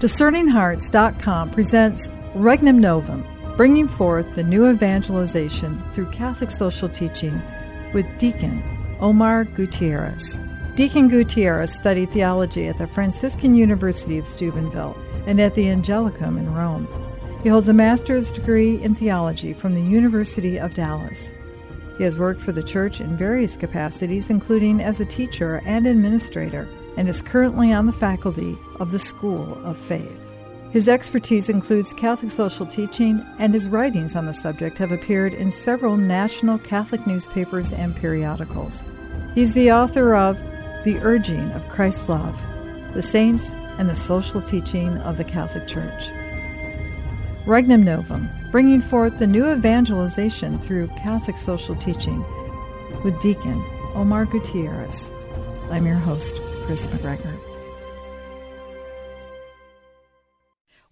DiscerningHearts.com presents Regnum Novum, bringing forth the new evangelization through Catholic social teaching with Deacon Omar Gutierrez. Deacon Gutierrez studied theology at the Franciscan University of Steubenville and at the Angelicum in Rome. He holds a master's degree in theology from the University of Dallas. He has worked for the church in various capacities, including as a teacher and administrator and is currently on the faculty of the School of Faith. His expertise includes Catholic social teaching, and his writings on the subject have appeared in several national Catholic newspapers and periodicals. He's the author of The Urging of Christ's Love, The Saints, and the Social Teaching of the Catholic Church. Regnum Novum, bringing forth the new evangelization through Catholic social teaching with Deacon Omar Gutierrez. I'm your host, Kris McGregor.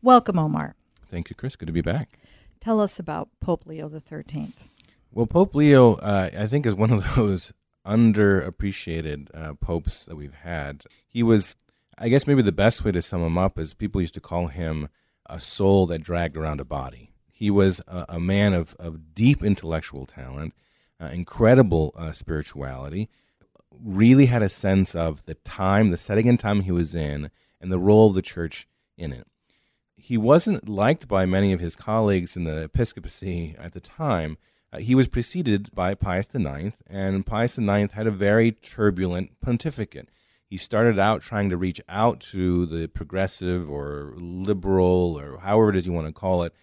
Welcome, Omar. Thank you, Kris. Good to be back. Tell us about Pope Leo XIII. Well, Pope Leo, uh, I think, is one of those underappreciated uh, popes that we've had. He was, I guess, maybe the best way to sum him up is people used to call him a soul that dragged around a body. He was a, a man of, of deep intellectual talent, uh, incredible uh, spirituality, really had a sense of the time, the setting and time he was in, and the role of the church in it. He wasn't liked by many of his colleagues in the episcopacy at the time. Uh, he was preceded by Pius IX, and Pius IX had a very turbulent pontificate. He started out trying to reach out to the progressive or liberal or however it is you want to call it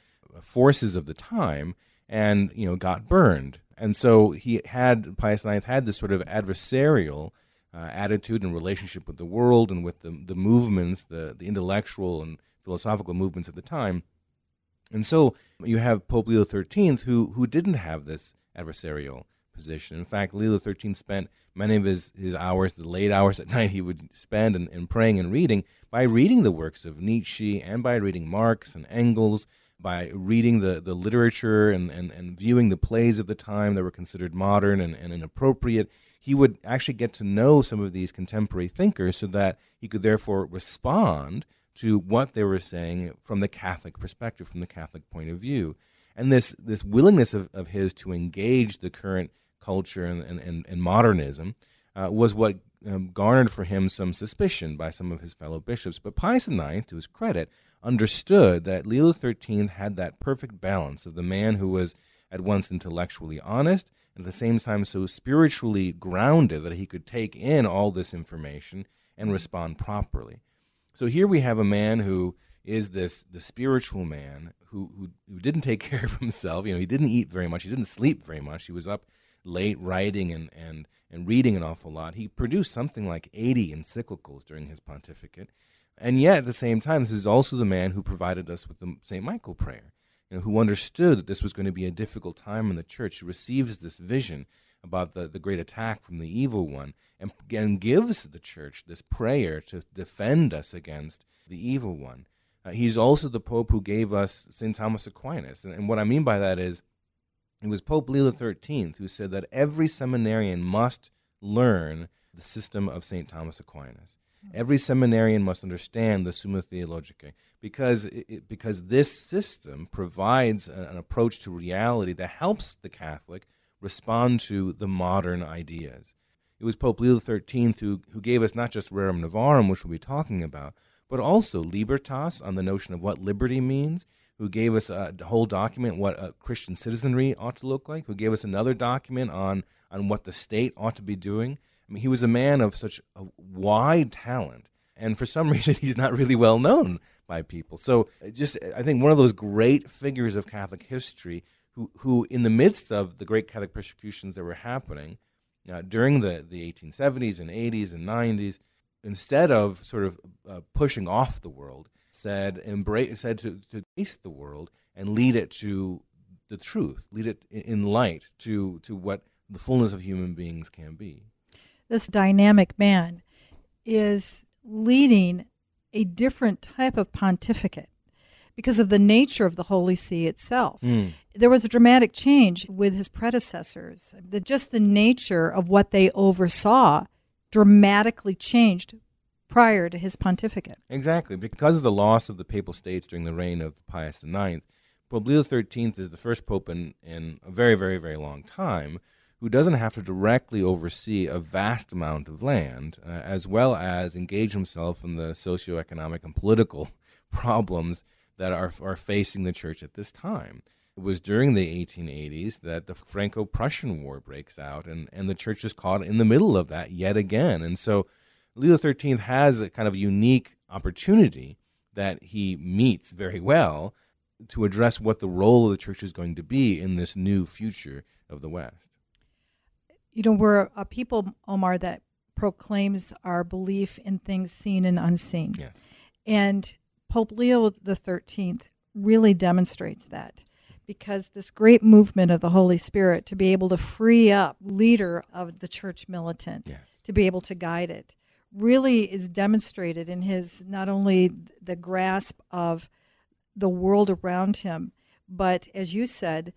forces of the time, and you know got burned and so he had Pius IX had this sort of adversarial uh, attitude and relationship with the world and with the the movements, the the intellectual and philosophical movements at the time. And so you have Pope Leo XIII, who who didn't have this adversarial position. In fact, Leo XIII spent many of his, his hours, the late hours at night, he would spend in, in praying and reading by reading the works of Nietzsche and by reading Marx and Engels by reading the, the literature and, and, and viewing the plays of the time that were considered modern and, and inappropriate, he would actually get to know some of these contemporary thinkers so that he could therefore respond to what they were saying from the Catholic perspective, from the Catholic point of view. And this, this willingness of, of his to engage the current culture and, and, and modernism uh, was what um, garnered for him some suspicion by some of his fellow bishops. But Pius IX, to his credit, understood that Leo XIII had that perfect balance of the man who was at once intellectually honest and at the same time so spiritually grounded that he could take in all this information and respond properly. So here we have a man who is this the spiritual man who, who who didn't take care of himself. You know, he didn't eat very much. He didn't sleep very much. He was up late writing and and and reading an awful lot. He produced something like 80 encyclicals during his pontificate. And yet, at the same time, this is also the man who provided us with the St. Michael prayer, you know, who understood that this was going to be a difficult time in the church, who receives this vision about the, the great attack from the evil one, and, and gives the church this prayer to defend us against the evil one. Uh, he's also the Pope who gave us St. Thomas Aquinas. And, and what I mean by that is, it was Pope Leo XIII who said that every seminarian must learn the system of St. Thomas Aquinas. Every seminarian must understand the Summa Theologica because, it, because this system provides an approach to reality that helps the Catholic respond to the modern ideas. It was Pope Leo XIII who, who gave us not just Rerum Novarum, which we'll be talking about, but also Libertas on the notion of what liberty means, who gave us a whole document what a Christian citizenry ought to look like, who gave us another document on, on what the state ought to be doing. I mean, he was a man of such a wide talent, and for some reason, he's not really well known by people. So, just I think one of those great figures of Catholic history, who, who in the midst of the great Catholic persecutions that were happening uh, during the, the 1870s and 80s and 90s, instead of sort of uh, pushing off the world, said embrace said to, to taste the world and lead it to the truth, lead it in light to to what the fullness of human beings can be this dynamic man is leading a different type of pontificate because of the nature of the Holy See itself. Mm. There was a dramatic change with his predecessors. The, just the nature of what they oversaw dramatically changed prior to his pontificate. Exactly. Because of the loss of the papal states during the reign of Pius IX, Pope Leo XIII is the first pope in, in a very, very, very long time who doesn't have to directly oversee a vast amount of land, uh, as well as engage himself in the socioeconomic and political problems that are, are facing the church at this time. It was during the 1880s that the Franco Prussian War breaks out, and, and the church is caught in the middle of that yet again. And so Leo XIII has a kind of unique opportunity that he meets very well to address what the role of the church is going to be in this new future of the West. You know, we're a people, Omar, that proclaims our belief in things seen and unseen. Yes. And Pope Leo XIII really demonstrates that because this great movement of the Holy Spirit to be able to free up leader of the church militant Yes. to be able to guide it really is demonstrated in his not only the grasp of the world around him but as you said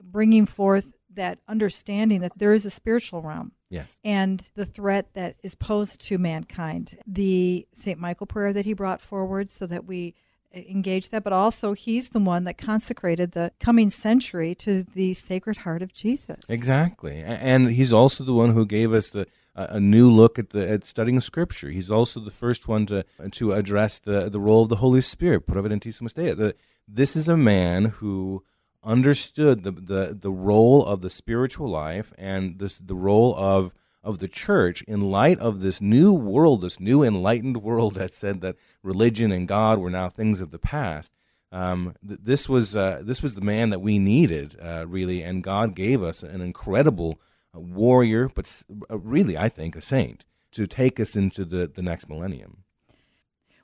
bringing forth that understanding that there is a spiritual realm Yes. and the threat that is posed to mankind. The St. Michael prayer that he brought forward so that we uh, engage that, but also he's the one that consecrated the coming century to the Sacred Heart of Jesus. Exactly, and he's also the one who gave us the a new look at the at studying Scripture. He's also the first one to to address the the role of the Holy Spirit. Providentissimus Dei. This is a man who understood the, the the role of the spiritual life and this the role of of the church in light of this new world, this new enlightened world that said that religion and God were now things of the past. Um, th- this was uh, this was the man that we needed, uh, really, and God gave us an incredible uh, warrior, but really, I think, a saint to take us into the, the next millennium.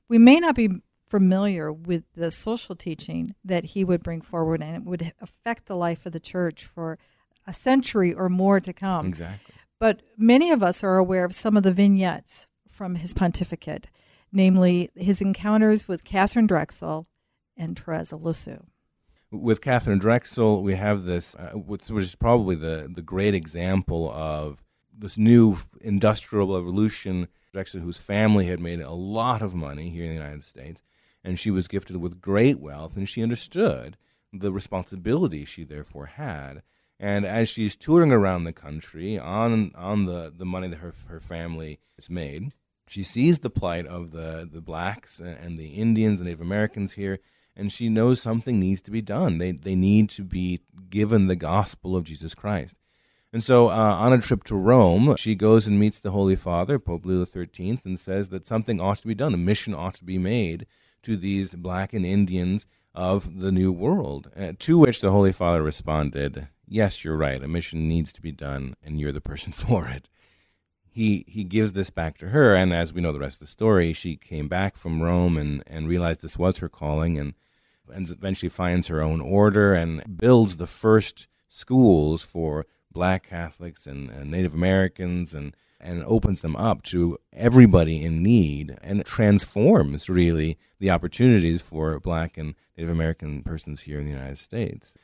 We may not be familiar with the social teaching that he would bring forward, and it would affect the life of the church for a century or more to come. Exactly. But many of us are aware of some of the vignettes from his pontificate, namely his encounters with Catherine Drexel and Teresa Lisieux. With Catherine Drexel, we have this, uh, which which is probably the, the great example of this new industrial revolution. Drexel, whose family had made a lot of money here in the United States, and she was gifted with great wealth, and she understood the responsibility she therefore had. And as she's touring around the country on on the, the money that her her family has made, she sees the plight of the, the blacks and the Indians and Native Americans here, and she knows something needs to be done. They, they need to be given the gospel of Jesus Christ. And so, uh, on a trip to Rome, she goes and meets the Holy Father, Pope Leo XIII, and says that something ought to be done. A mission ought to be made to these black and Indians of the New World. Uh, to which the Holy Father responded, Yes, you're right. A mission needs to be done, and you're the person for it he he gives this back to her, and as we know the rest of the story, she came back from Rome and and realized this was her calling, and and eventually finds her own order and builds the first schools for Black Catholics and, and Native Americans, and and opens them up to everybody in need, and transforms really the opportunities for Black and Native American persons here in the United States.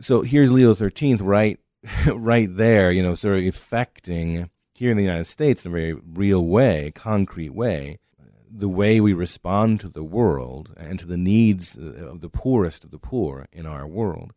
So here's Leo XIII right right there, you know, sort of affecting here in the United States in a very real way, concrete way, the way we respond to the world and to the needs uh, of the poorest of the poor in our world.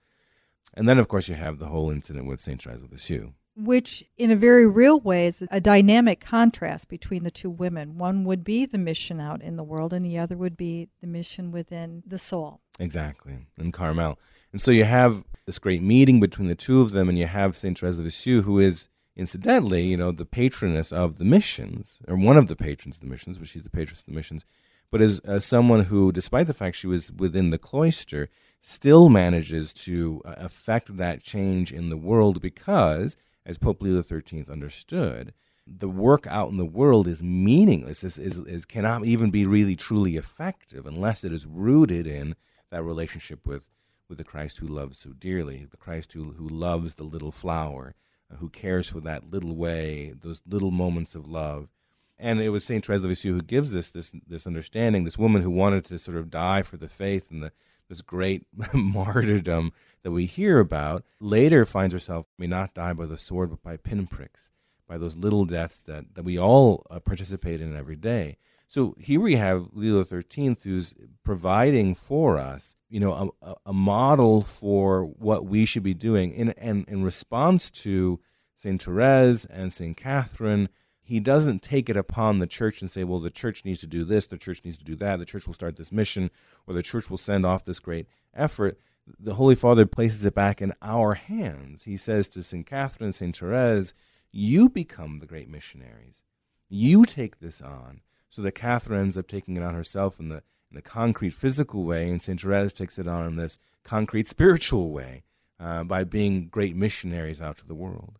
And then, of course, you have the whole incident with St. Therese of Lisieux. Which, in a very real way, is a dynamic contrast between the two women. One would be the mission out in the world, and the other would be the mission within the soul. Exactly, in Carmel. And so you have this great meeting between the two of them, and you have St. Therese of Lisieux, who is incidentally, you know, the patroness of the missions, or one of the patrons of the missions, but she's the patroness of the missions, but as, as someone who, despite the fact she was within the cloister, still manages to uh, affect that change in the world because, as Pope Leo XIII understood, the work out in the world is meaningless, is, is, is cannot even be really truly effective unless it is rooted in that relationship with, with the Christ who loves so dearly, the Christ who, who loves the little flower, who cares for that little way, those little moments of love. And it was Saint Therese of Lisieux who gives us this this understanding. This woman who wanted to sort of die for the faith and the this great martyrdom that we hear about later finds herself may not die by the sword but by pinpricks, by those little deaths that, that we all uh, participate in every day. So here we have Leo XIII who's providing for us, you know, a, a model for what we should be doing in, in, in response to St. Therese and St. Catherine. He doesn't take it upon the church and say, well, the church needs to do this, the church needs to do that, the church will start this mission, or the church will send off this great effort. The Holy Father places it back in our hands. He says to St. Catherine, and St. Therese, you become the great missionaries. You take this on so that Catherine ends up taking it on herself in the in the concrete physical way, and Saint Therese takes it on in this concrete spiritual way uh, by being great missionaries out to the world.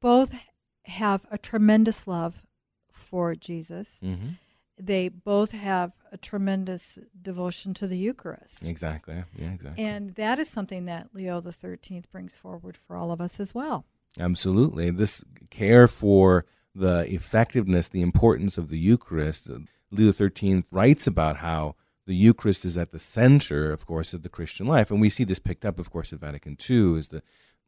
Both have a tremendous love for Jesus. Mm-hmm. They both have a tremendous devotion to the Eucharist. Exactly. Yeah, exactly. And that is something that Leo the Thirteenth brings forward for all of us as well. Absolutely. This care for the effectiveness, the importance of the Eucharist. Leo XIII writes about how the Eucharist is at the center, of course, of the Christian life. And we see this picked up, of course, at Vatican II as the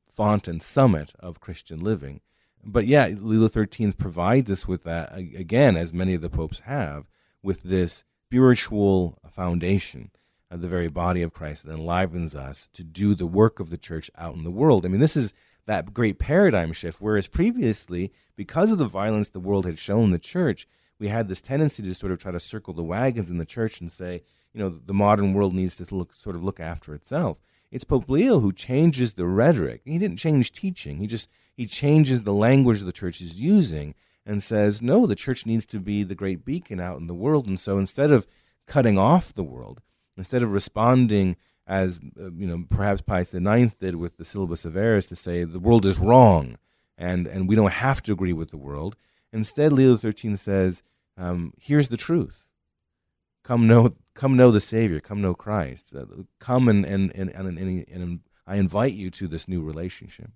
font and summit of Christian living. But yeah, Leo XIII provides us with that, again, as many of the popes have, with this spiritual foundation of the very body of Christ that enlivens us to do the work of the church out in the world. I mean, this is that great paradigm shift. Whereas previously, because of the violence the world had shown the church, we had this tendency to sort of try to circle the wagons in the church and say, you know, the modern world needs to look, sort of look after itself. It's Pope Leo who changes the rhetoric. He didn't change teaching. He just he changes the language the church is using and says, no, the church needs to be the great beacon out in the world. And so instead of cutting off the world, instead of responding as uh, you know, perhaps Pius IX did with the Syllabus of Errors, to say the world is wrong, and and we don't have to agree with the world. Instead, Leo XIII says, um, "Here's the truth. Come know, come know the Savior. Come know Christ. Uh, come and and, and and and and I invite you to this new relationship."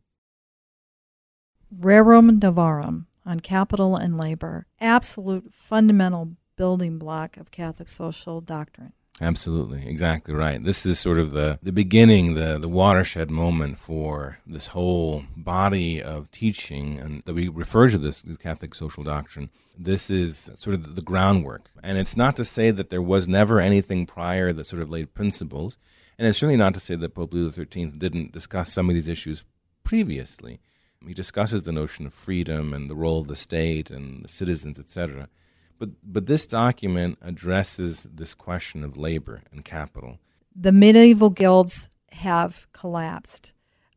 Rerum Novarum on capital and labor, absolute fundamental building block of Catholic social doctrine. Absolutely, exactly right. This is sort of the, the beginning, the, the watershed moment for this whole body of teaching, and that we refer to this, this Catholic social doctrine. This is sort of the groundwork, and it's not to say that there was never anything prior that sort of laid principles, and it's certainly not to say that Pope Leo XIII didn't discuss some of these issues previously. He discusses the notion of freedom and the role of the state and the citizens, etc. But, but this document addresses this question of labor and capital. The medieval guilds have collapsed.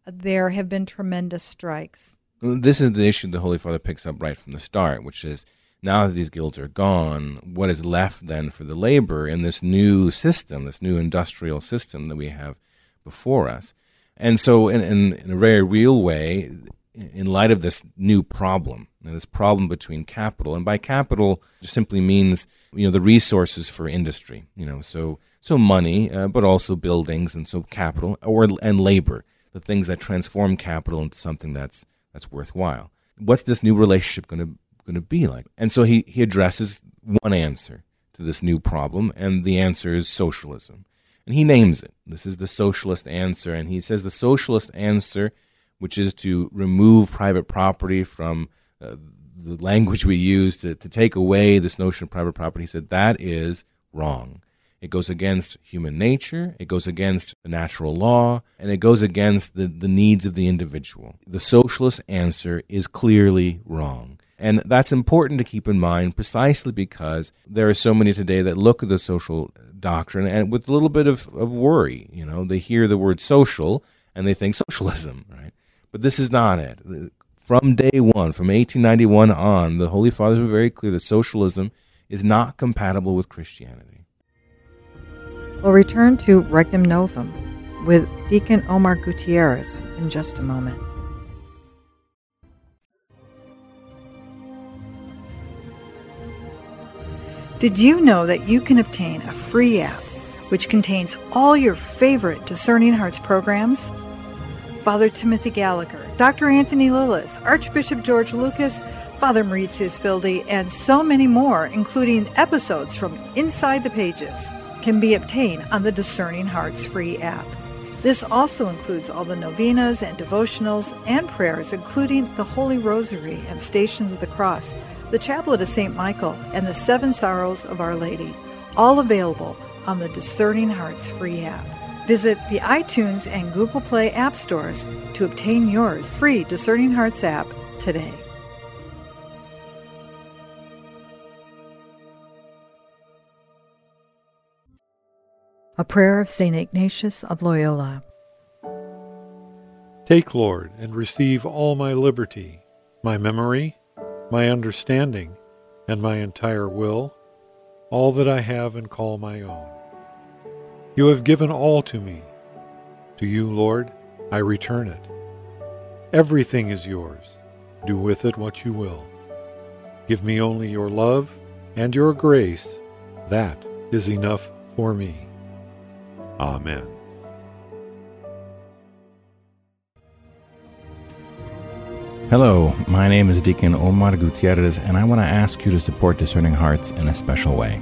There have been tremendous strikes. This is the issue the Holy Father picks up right from the start, which is now that these guilds are gone, what is left then for the labor in this new system, this new industrial system that we have before us? And so, in, in, in a very real way, in light of this new problem, this problem between capital, and by capital simply means you know the resources for industry, you know, so so money, uh, but also buildings, and so capital or and labor, the things that transform capital into something that's that's worthwhile. What's this new relationship going to going to be like? And so he he addresses one answer to this new problem, and the answer is socialism, and he names it. This is the socialist answer, and he says the socialist answer which is to remove private property from uh, the language we use to, to take away this notion of private property. He said that is wrong. It goes against human nature, it goes against natural law, and it goes against the, the needs of the individual. The socialist answer is clearly wrong. And that's important to keep in mind precisely because there are so many today that look at the social doctrine and with a little bit of, of worry. You know, they hear the word social and they think socialism, right? But this is not it. From day one, from 1891 on, the Holy Fathers were very clear that socialism is not compatible with Christianity. We'll return to Regnum Novum with Deacon Omar Gutierrez in just a moment. Did you know that you can obtain a free app which contains all your favorite Discerning Hearts programs? Father Timothy Gallagher, Dr. Anthony Lilles, Archbishop George Lucas, Father Mauritius Wilde, and so many more, including episodes from Inside the Pages, can be obtained on the Discerning Hearts free app. This also includes all the novenas and devotionals and prayers, including the Holy Rosary and Stations of the Cross, the Chaplet of St. Michael, and the Seven Sorrows of Our Lady, all available on the Discerning Hearts free app. Visit the iTunes and Google Play app stores to obtain your free Discerning Hearts app today. A prayer of St. Ignatius of Loyola. Take, Lord, and receive all my liberty, my memory, my understanding, and my entire will, all that I have and call my own. You have given all to me. To you, Lord, I return it. Everything is yours. Do with it what you will. Give me only your love and your grace. That is enough for me. Amen. Hello, my name is Deacon Omar Gutierrez, and I want to ask you to support Discerning Hearts in a special way.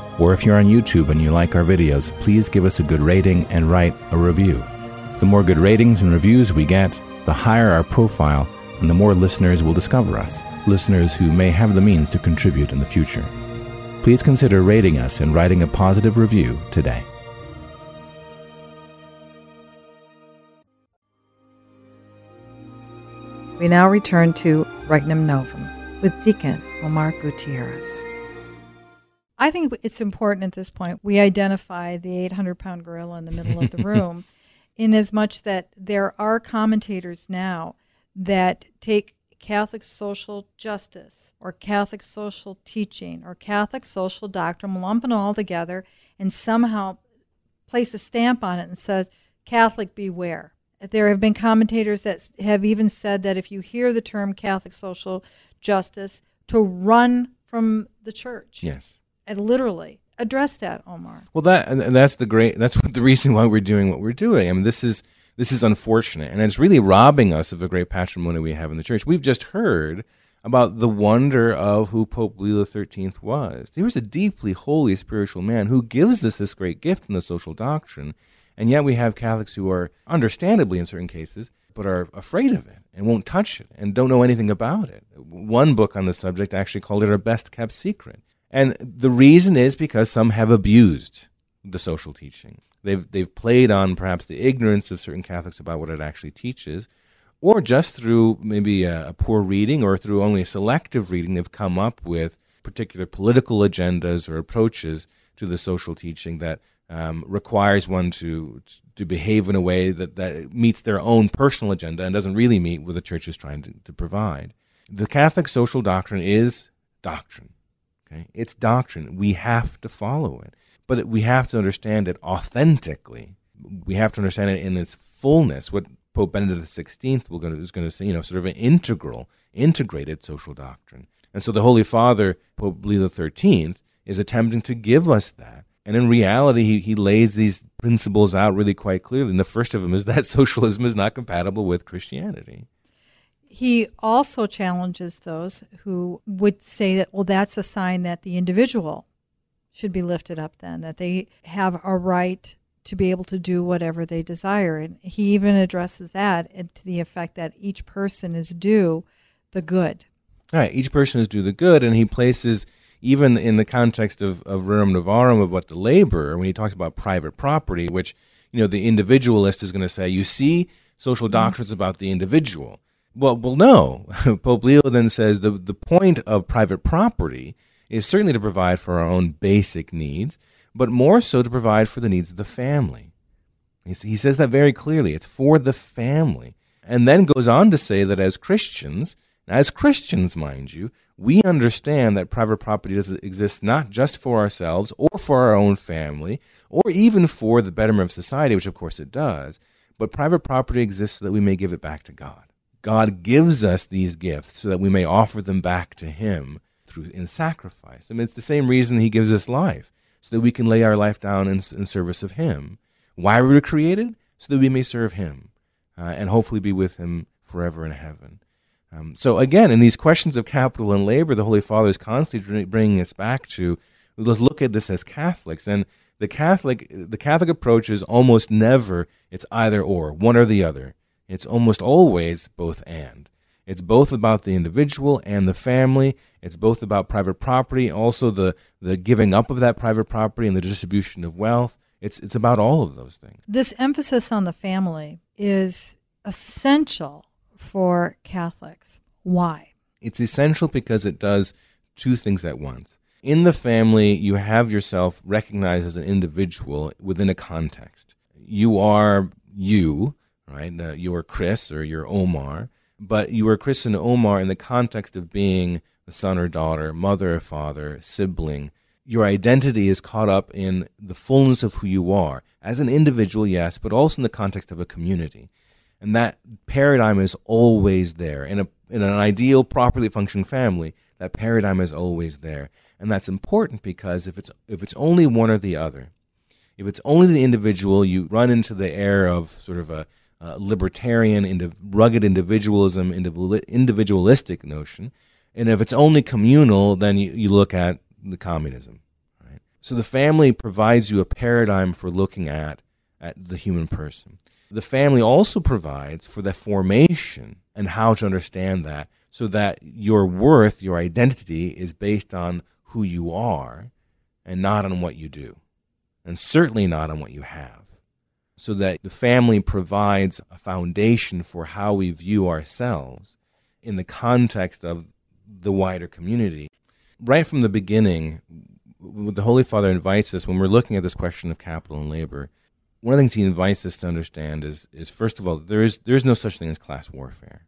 or if you're on YouTube and you like our videos, please give us a good rating and write a review. The more good ratings and reviews we get, the higher our profile, and the more listeners will discover us, listeners who may have the means to contribute in the future please consider rating us and writing a positive review today. We now return to Regnum Novum with Deacon Omar Gutierrez. I think it's important at this point we identify the 800 pound gorilla in the middle of the room, in as much that there are commentators now that take Catholic social justice or Catholic social teaching or Catholic social doctrine, lump it all together, and somehow place a stamp on it and says, Catholic beware. There have been commentators that have even said that if you hear the term Catholic social justice, to run from the church. Yes. And literally address that, Omar. Well, that and that's the great. That's the reason why we're doing what we're doing. I mean, this is this is unfortunate, and it's really robbing us of a great patrimony we have in the church. We've just heard about the wonder of who Pope Leo XIII was. He was a deeply holy spiritual man who gives us this great gift in the social doctrine, and yet we have Catholics who are, understandably in certain cases, but are afraid of it and won't touch it and don't know anything about it. One book on the subject actually called it our best kept secret. And the reason is because some have abused the social teaching. They've they've played on perhaps the ignorance of certain Catholics about what it actually teaches, or just through maybe a, a poor reading or through only a selective reading, they've come up with particular political agendas or approaches to the social teaching that um, requires one to to behave in a way that, that meets their own personal agenda and doesn't really meet what the church is trying to, to provide. The Catholic social doctrine is doctrine. Okay? It's doctrine. We have to follow it but we have to understand it authentically. We have to understand it in its fullness. What Pope Benedict XVI is going to say, you know, sort of an integral, integrated social doctrine. And so the Holy Father, Pope Leo XIII, is attempting to give us that. And in reality, he, he lays these principles out really quite clearly. And the first of them is that socialism is not compatible with Christianity. He also challenges those who would say that, well, that's a sign that the individual should be lifted up then, that they have a right to be able to do whatever they desire. And he even addresses that to the effect that each person is due the good. All right, each person is due the good, and he places, even in the context of, of Rerum Novarum, of what the laborer, when he talks about private property, which, you know, the individualist is going to say, you see, social doctrines mm-hmm. about the individual. Well, well, no. Pope Leo then says the, the point of private property is certainly to provide for our own basic needs, but more so to provide for the needs of the family. He says that very clearly. It's for the family. And then goes on to say that as Christians, as Christians, mind you, we understand that private property does exist not just for ourselves or for our own family or even for the betterment of society, which of course it does, but private property exists so that we may give it back to God. God gives us these gifts so that we may offer them back to Him through in sacrifice. I mean, it's the same reason He gives us life, so that we can lay our life down in, in service of Him. Why were we were created? So that we may serve Him uh, and hopefully be with Him forever in heaven. Um, so again, in these questions of capital and labor, the Holy Father is constantly bringing us back to let's look at this as Catholics. And the Catholic, the Catholic approach is almost never it's either or, one or the other. It's almost always both and. It's both about the individual and the family. It's both about private property, also the, the giving up of that private property and the distribution of wealth. It's, it's about all of those things. This emphasis on the family is essential for Catholics. Why? It's essential because it does two things at once. In the family, you have yourself recognized as an individual within a context. You are you, right? Uh, you're Chris or you're Omar, but you are Chris and Omar in the context of being a son or daughter, mother or father, sibling. Your identity is caught up in the fullness of who you are as an individual, yes, but also in the context of a community. And that paradigm is always there. In, a, in an ideal, properly functioning family, that paradigm is always there. And that's important because if it's, if it's only one or the other, if it's only the individual, you run into the air of sort of a, uh, libertarian, indiv- rugged individualism, individualistic notion. And if it's only communal, then you, you look at the communism. Right? So the family provides you a paradigm for looking at, at the human person. The family also provides for the formation and how to understand that so that your worth, your identity is based on who you are and not on what you do, and certainly not on what you have so that the family provides a foundation for how we view ourselves in the context of the wider community. Right from the beginning, the Holy Father invites us when we're looking at this question of capital and labor. One of the things he invites us to understand is, is first of all, there is there is no such thing as class warfare.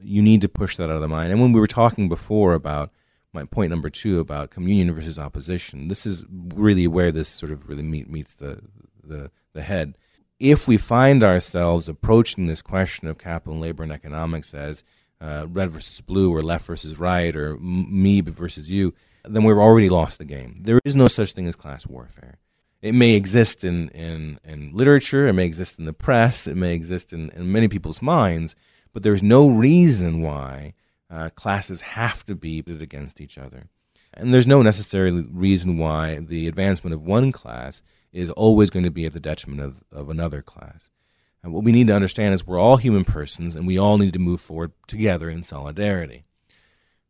You need to push that out of the mind. And when we were talking before about my point number two about communion versus opposition, this is really where this sort of really meet, meets the, the the head if we find ourselves approaching this question of capital and labor and economics as uh, red versus blue or left versus right or me versus you, then we've already lost the game. There is no such thing as class warfare. It may exist in, in, in literature, it may exist in the press, it may exist in, in many people's minds, but there's no reason why uh, classes have to be pitted against each other. And there's no necessary reason why the advancement of one class is always going to be at the detriment of, of another class. And what we need to understand is we're all human persons and we all need to move forward together in solidarity.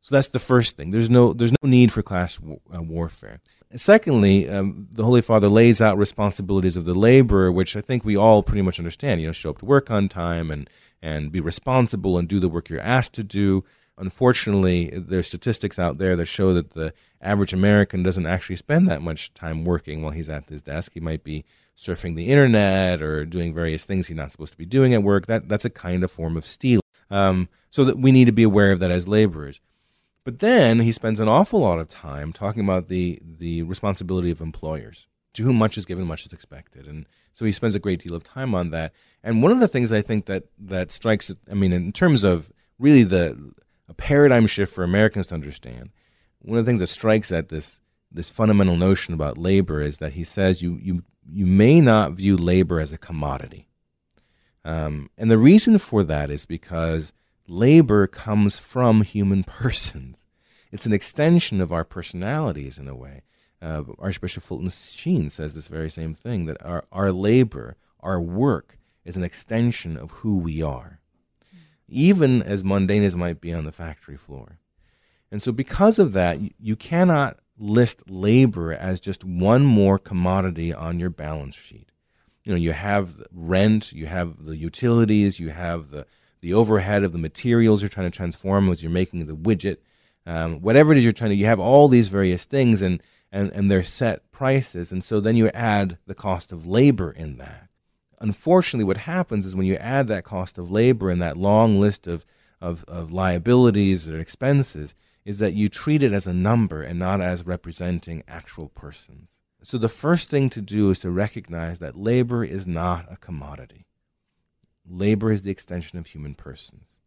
So that's the first thing. There's no, there's no need for class uh, warfare. Secondly, um, the Holy Father lays out responsibilities of the laborer, which I think we all pretty much understand. You know, show up to work on time and, and be responsible and do the work you're asked to do unfortunately, there's statistics out there that show that the average American doesn't actually spend that much time working while he's at his desk. He might be surfing the internet or doing various things he's not supposed to be doing at work. That that's a kind of form of stealing. Um, so that we need to be aware of that as laborers. But then he spends an awful lot of time talking about the the responsibility of employers, to whom much is given, much is expected, and so he spends a great deal of time on that. And one of the things I think that that strikes, I mean, in terms of really the a paradigm shift for Americans to understand. One of the things that strikes at this this fundamental notion about labor is that he says you you you may not view labor as a commodity, um, and the reason for that is because labor comes from human persons. It's an extension of our personalities in a way. Uh, Archbishop Fulton Sheen says this very same thing that our, our labor, our work, is an extension of who we are even as mundane as might be on the factory floor. And so, because of that, you cannot list labor as just one more commodity on your balance sheet. You know, you have rent, you have the utilities, you have the, the overhead of the materials you're trying to transform as you're making the widget. Um, whatever it is you're trying to, you have all these various things and, and, and they're set prices. And so then you add the cost of labor in that unfortunately, what happens is when you add that cost of labor and that long list of, of, of liabilities or expenses, is that you treat it as a number and not as representing actual persons. So the first thing to do is to recognize that labor is not a commodity. Labor is the extension of human persons.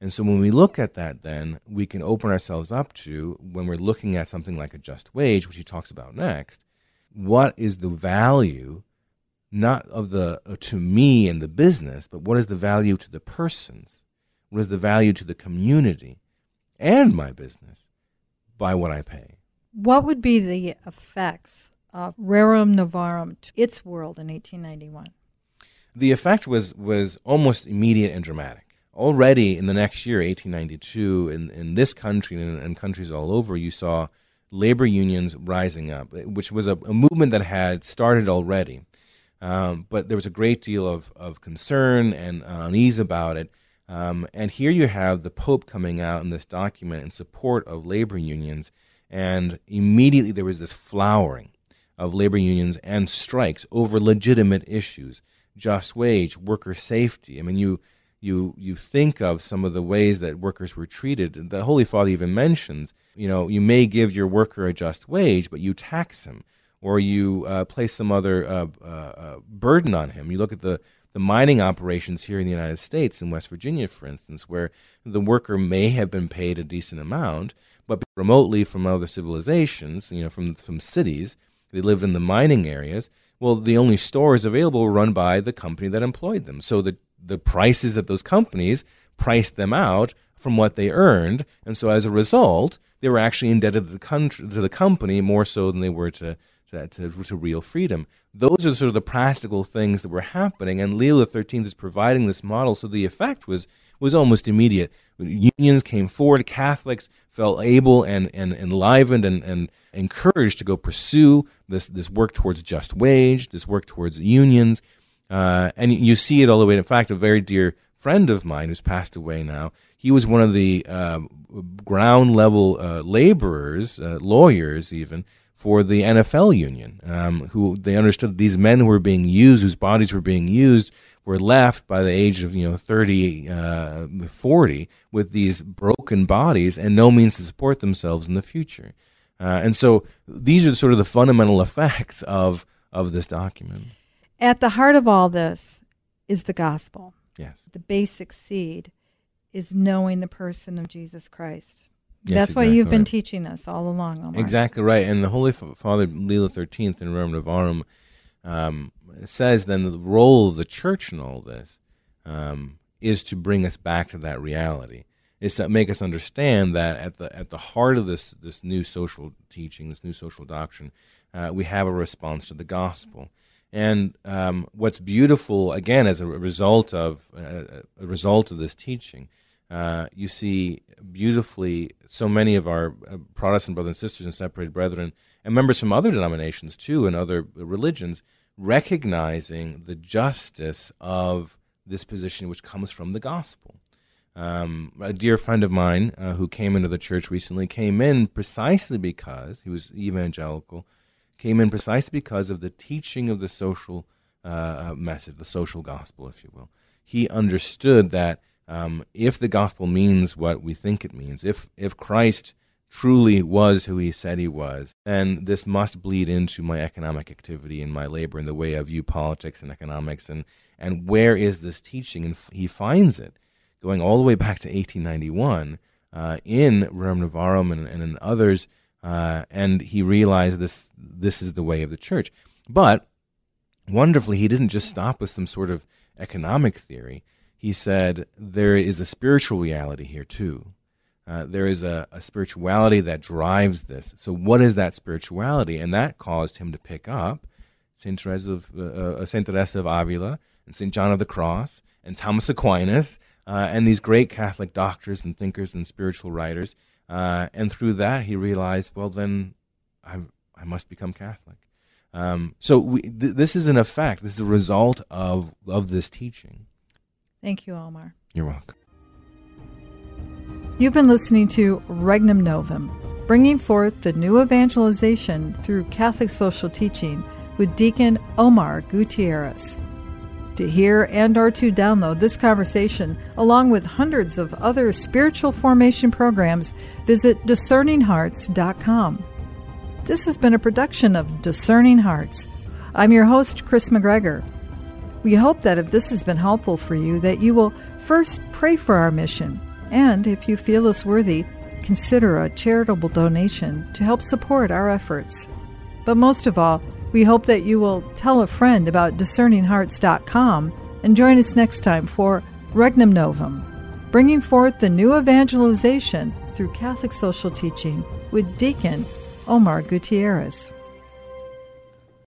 And so when we look at that, then we can open ourselves up to when we're looking at something like a just wage, which he talks about next. What is the value, not of the uh, to me and the business, but what is the value to the persons? What is the value to the community and my business by what I pay? What would be the effects of Rerum Novarum to its world in 1891? The effect was was almost immediate and dramatic already in the next year, 1892, in, in this country and in countries all over, you saw labor unions rising up, which was a, a movement that had started already. Um, but there was a great deal of, of concern and unease about it. Um, and here you have the Pope coming out in this document in support of labor unions. And immediately there was this flowering of labor unions and strikes over legitimate issues just wage, worker safety. I mean, you you you think of some of the ways that workers were treated. The Holy Father even mentions, you know, you may give your worker a just wage, but you tax him, or you uh, place some other uh, uh, uh, burden on him. You look at the the mining operations here in the United States, in West Virginia, for instance, where the worker may have been paid a decent amount, but remotely from other civilizations, you know, from from cities, they lived in the mining areas. Well, the only stores available were run by the company that employed them. So the the prices at those companies priced them out from what they earned, and so as a result, they were actually indebted to the country, to the company more so than they were to, to, to, to real freedom. Those are sort of the practical things that were happening, and Leo XIII is providing this model. So the effect was was almost immediate. Unions came forward. Catholics felt able and, and enlivened and, and encouraged to go pursue this, this work towards just wage, this work towards unions. Uh, and you see it all the way. In fact, a very dear friend of mine who's passed away now, he was one of the uh, ground level uh, laborers, uh, lawyers even, for the NFL union, um, who they understood these men who were being used, whose bodies were being used, were left by the age of you know 30, uh, 40 with these broken bodies and no means to support themselves in the future. Uh, and so these are sort of the fundamental effects of of this document. At the heart of all this is the gospel. Yes. The basic seed is knowing the person of Jesus Christ. Yes, That's why you've been right. teaching us all along. Omar. Exactly right. And the Holy Father Leo XIII in Rerum Novarum um, says then the role of the church in all this um, is to bring us back to that reality. Is to make us understand that at the at the heart of this this new social teaching, this new social doctrine, uh, we have a response to the gospel. And um, what's beautiful, again, as a result of uh, a result of this teaching, uh, you see beautifully so many of our uh, Protestant brothers and sisters and separated brethren, and members from other denominations too, and other religions, recognizing the justice of this position, which comes from the gospel. Um, a dear friend of mine uh, who came into the church recently came in precisely because he was evangelical came in precisely because of the teaching of the social uh, message, the social gospel, if you will. He understood that um, if the gospel means what we think it means, if if Christ truly was who he said he was, then this must bleed into my economic activity and my labor in the way I view politics and economics. And and where is this teaching? And he finds it going all the way back to 1891 uh, in Rerum Novarum and, and in others uh, and he realized this this is the way of the church. But wonderfully, he didn't just stop with some sort of economic theory. He said there is a spiritual reality here too. Uh, there is a, a spirituality that drives this. So, what is that spirituality? And that caused him to pick up Saint Teresa of uh, uh, Saint Teresa of Avila and Saint John of the Cross and Thomas Aquinas uh, and these great Catholic doctors and thinkers and spiritual writers. Uh, and through that, he realized, well, then I, I must become Catholic. Um, so we, th- this is an effect. This is a result of of this teaching. Thank you, Omar. You're welcome. You've been listening to Regnum Novum, bringing forth the new evangelization through Catholic social teaching with Deacon Omar Gutierrez. To hear and or to download this conversation along with hundreds of other spiritual formation programs, visit discerninghearts.com. This has been a production of Discerning Hearts. I'm your host Kris McGregor. We hope that if this has been helpful for you that you will first pray for our mission And if you feel us worthy, consider a charitable donation to help support our efforts. But most of all, we hope that you will tell a friend about discerninghearts.com and join us next time for Regnum Novum, bringing forth the new evangelization through Catholic social teaching with Deacon Omar Gutierrez.